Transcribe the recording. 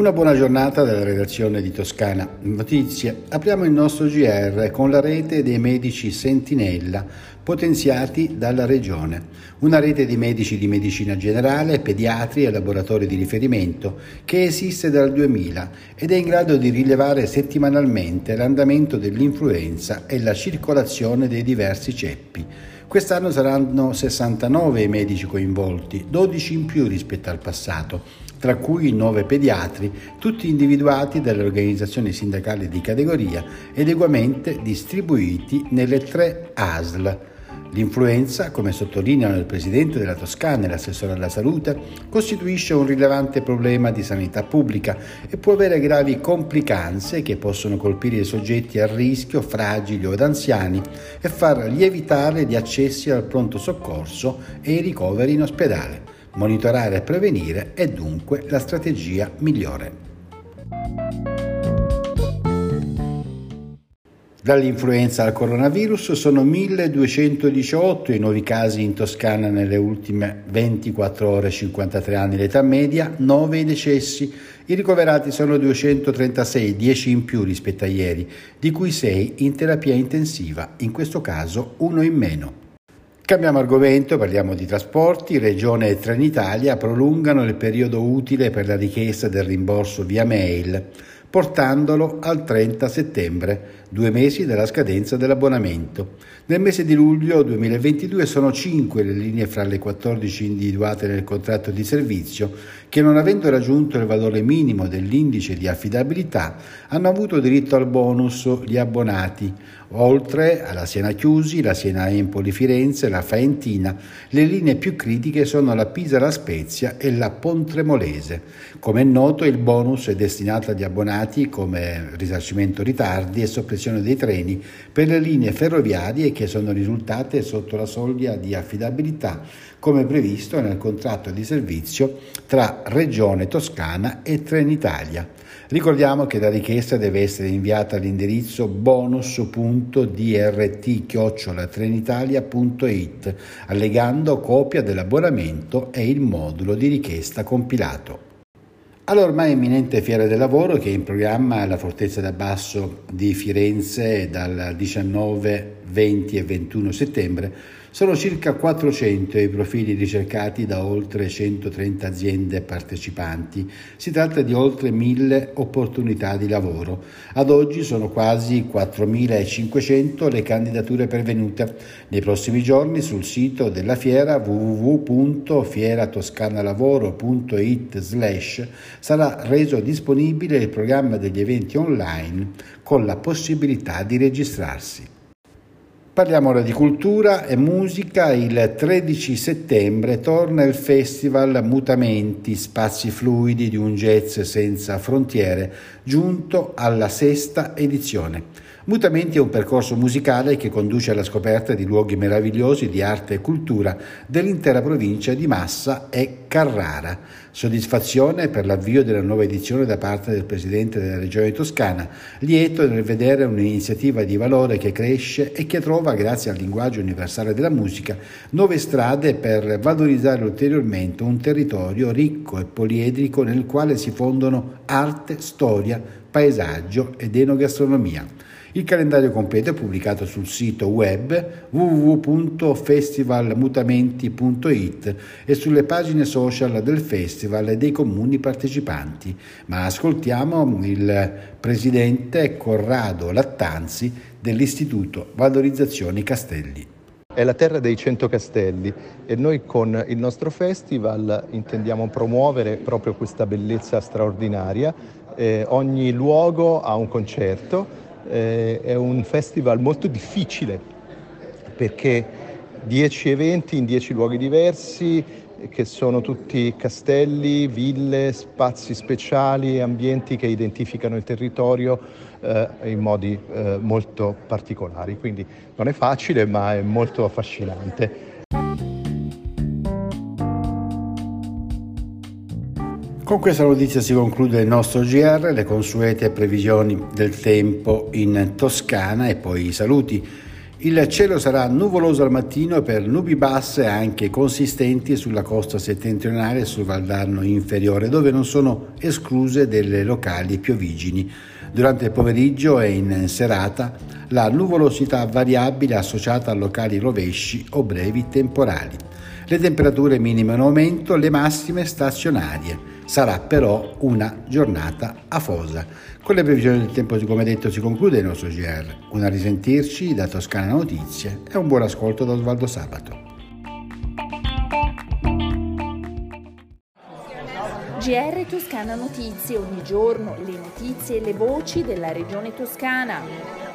Una buona giornata dalla redazione di Toscana Notizie. Apriamo il nostro GR con la rete dei medici Sentinella potenziati dalla Regione. Una rete di medici di medicina generale, pediatri e laboratori di riferimento che esiste dal 2000 ed è in grado di rilevare settimanalmente l'andamento dell'influenza e la circolazione dei diversi ceppi. Quest'anno saranno 69 i medici coinvolti, 12 in più rispetto al passato tra cui nove pediatri, tutti individuati dalle organizzazioni sindacali di categoria ed eguamente distribuiti nelle tre ASL. L'influenza, come sottolineano il presidente della Toscana e l'assessore alla salute, costituisce un rilevante problema di sanità pubblica e può avere gravi complicanze che possono colpire i soggetti a rischio, fragili o anziani e far lievitare gli accessi al pronto soccorso e i ricoveri in ospedale. Monitorare e prevenire è dunque la strategia migliore. Dall'influenza al coronavirus sono 1218 i nuovi casi in Toscana nelle ultime 24 ore e 53 anni l'età media, 9 i decessi. I ricoverati sono 236, 10 in più rispetto a ieri, di cui 6 in terapia intensiva, in questo caso uno in meno. Cambiamo argomento, parliamo di trasporti. Regione e Trenitalia prolungano il periodo utile per la richiesta del rimborso via mail, portandolo al 30 settembre, due mesi dalla scadenza dell'abbonamento. Nel mese di luglio 2022 sono 5 le linee fra le 14 individuate nel contratto di servizio che non avendo raggiunto il valore minimo dell'indice di affidabilità hanno avuto diritto al bonus gli abbonati, oltre alla Siena Chiusi, la Siena Empoli Firenze, la Faentina. Le linee più critiche sono la Pisa La Spezia e la Pontremolese. Come è noto il bonus è destinato agli abbonati come risarcimento ritardi e soppressione dei treni per le linee ferroviarie che sono risultate sotto la soglia di affidabilità come previsto nel contratto di servizio tra Regione Toscana e Trenitalia. Ricordiamo che la richiesta deve essere inviata all'indirizzo bonus.drt-trenitalia.it allegando copia dell'abbonamento e il modulo di richiesta compilato. All'ormai imminente Fiera del Lavoro che è in programma alla Fortezza da Basso di Firenze dal 19, 20 e 21 settembre, sono circa 400 i profili ricercati da oltre 130 aziende partecipanti. Si tratta di oltre 1000 opportunità di lavoro. Ad oggi sono quasi 4500 le candidature pervenute. Nei prossimi giorni sul sito della fiera www.fieratoscanalavoro.it slash sarà reso disponibile il programma degli eventi online con la possibilità di registrarsi. Parliamo ora di cultura e musica. Il 13 settembre torna il festival Mutamenti, spazi fluidi di un jazz senza frontiere, giunto alla sesta edizione. Mutamenti è un percorso musicale che conduce alla scoperta di luoghi meravigliosi di arte e cultura dell'intera provincia di Massa e Carrara. Soddisfazione per l'avvio della nuova edizione da parte del Presidente della Regione Toscana, lieto nel vedere un'iniziativa di valore che cresce e che trova, grazie al linguaggio universale della musica, nuove strade per valorizzare ulteriormente un territorio ricco e poliedrico nel quale si fondono arte, storia, paesaggio ed enogastronomia. Il calendario completo è pubblicato sul sito web www.festivalmutamenti.it e sulle pagine social del festival e dei comuni partecipanti. Ma ascoltiamo il presidente Corrado Lattanzi dell'Istituto Valorizzazioni Castelli. È la terra dei cento castelli e noi con il nostro festival intendiamo promuovere proprio questa bellezza straordinaria. Eh, ogni luogo ha un concerto eh, è un festival molto difficile perché 10 eventi in 10 luoghi diversi che sono tutti castelli, ville, spazi speciali, ambienti che identificano il territorio eh, in modi eh, molto particolari. Quindi non è facile ma è molto affascinante. Con questa notizia si conclude il nostro GR, le consuete previsioni del tempo in Toscana e poi i saluti. Il cielo sarà nuvoloso al mattino per nubi basse anche consistenti sulla costa settentrionale e sul Valdarno inferiore, dove non sono escluse delle locali piovigini. Durante il pomeriggio e in serata la nuvolosità variabile associata a locali rovesci o brevi temporali. Le temperature minime in aumento, le massime stazionarie. Sarà però una giornata afosa. Con le previsioni del tempo, come detto, si conclude il nostro GR. Un a risentirci da Toscana Notizie e un buon ascolto da Osvaldo Sabato. GR Toscana Notizie, ogni giorno le notizie e le voci della regione toscana.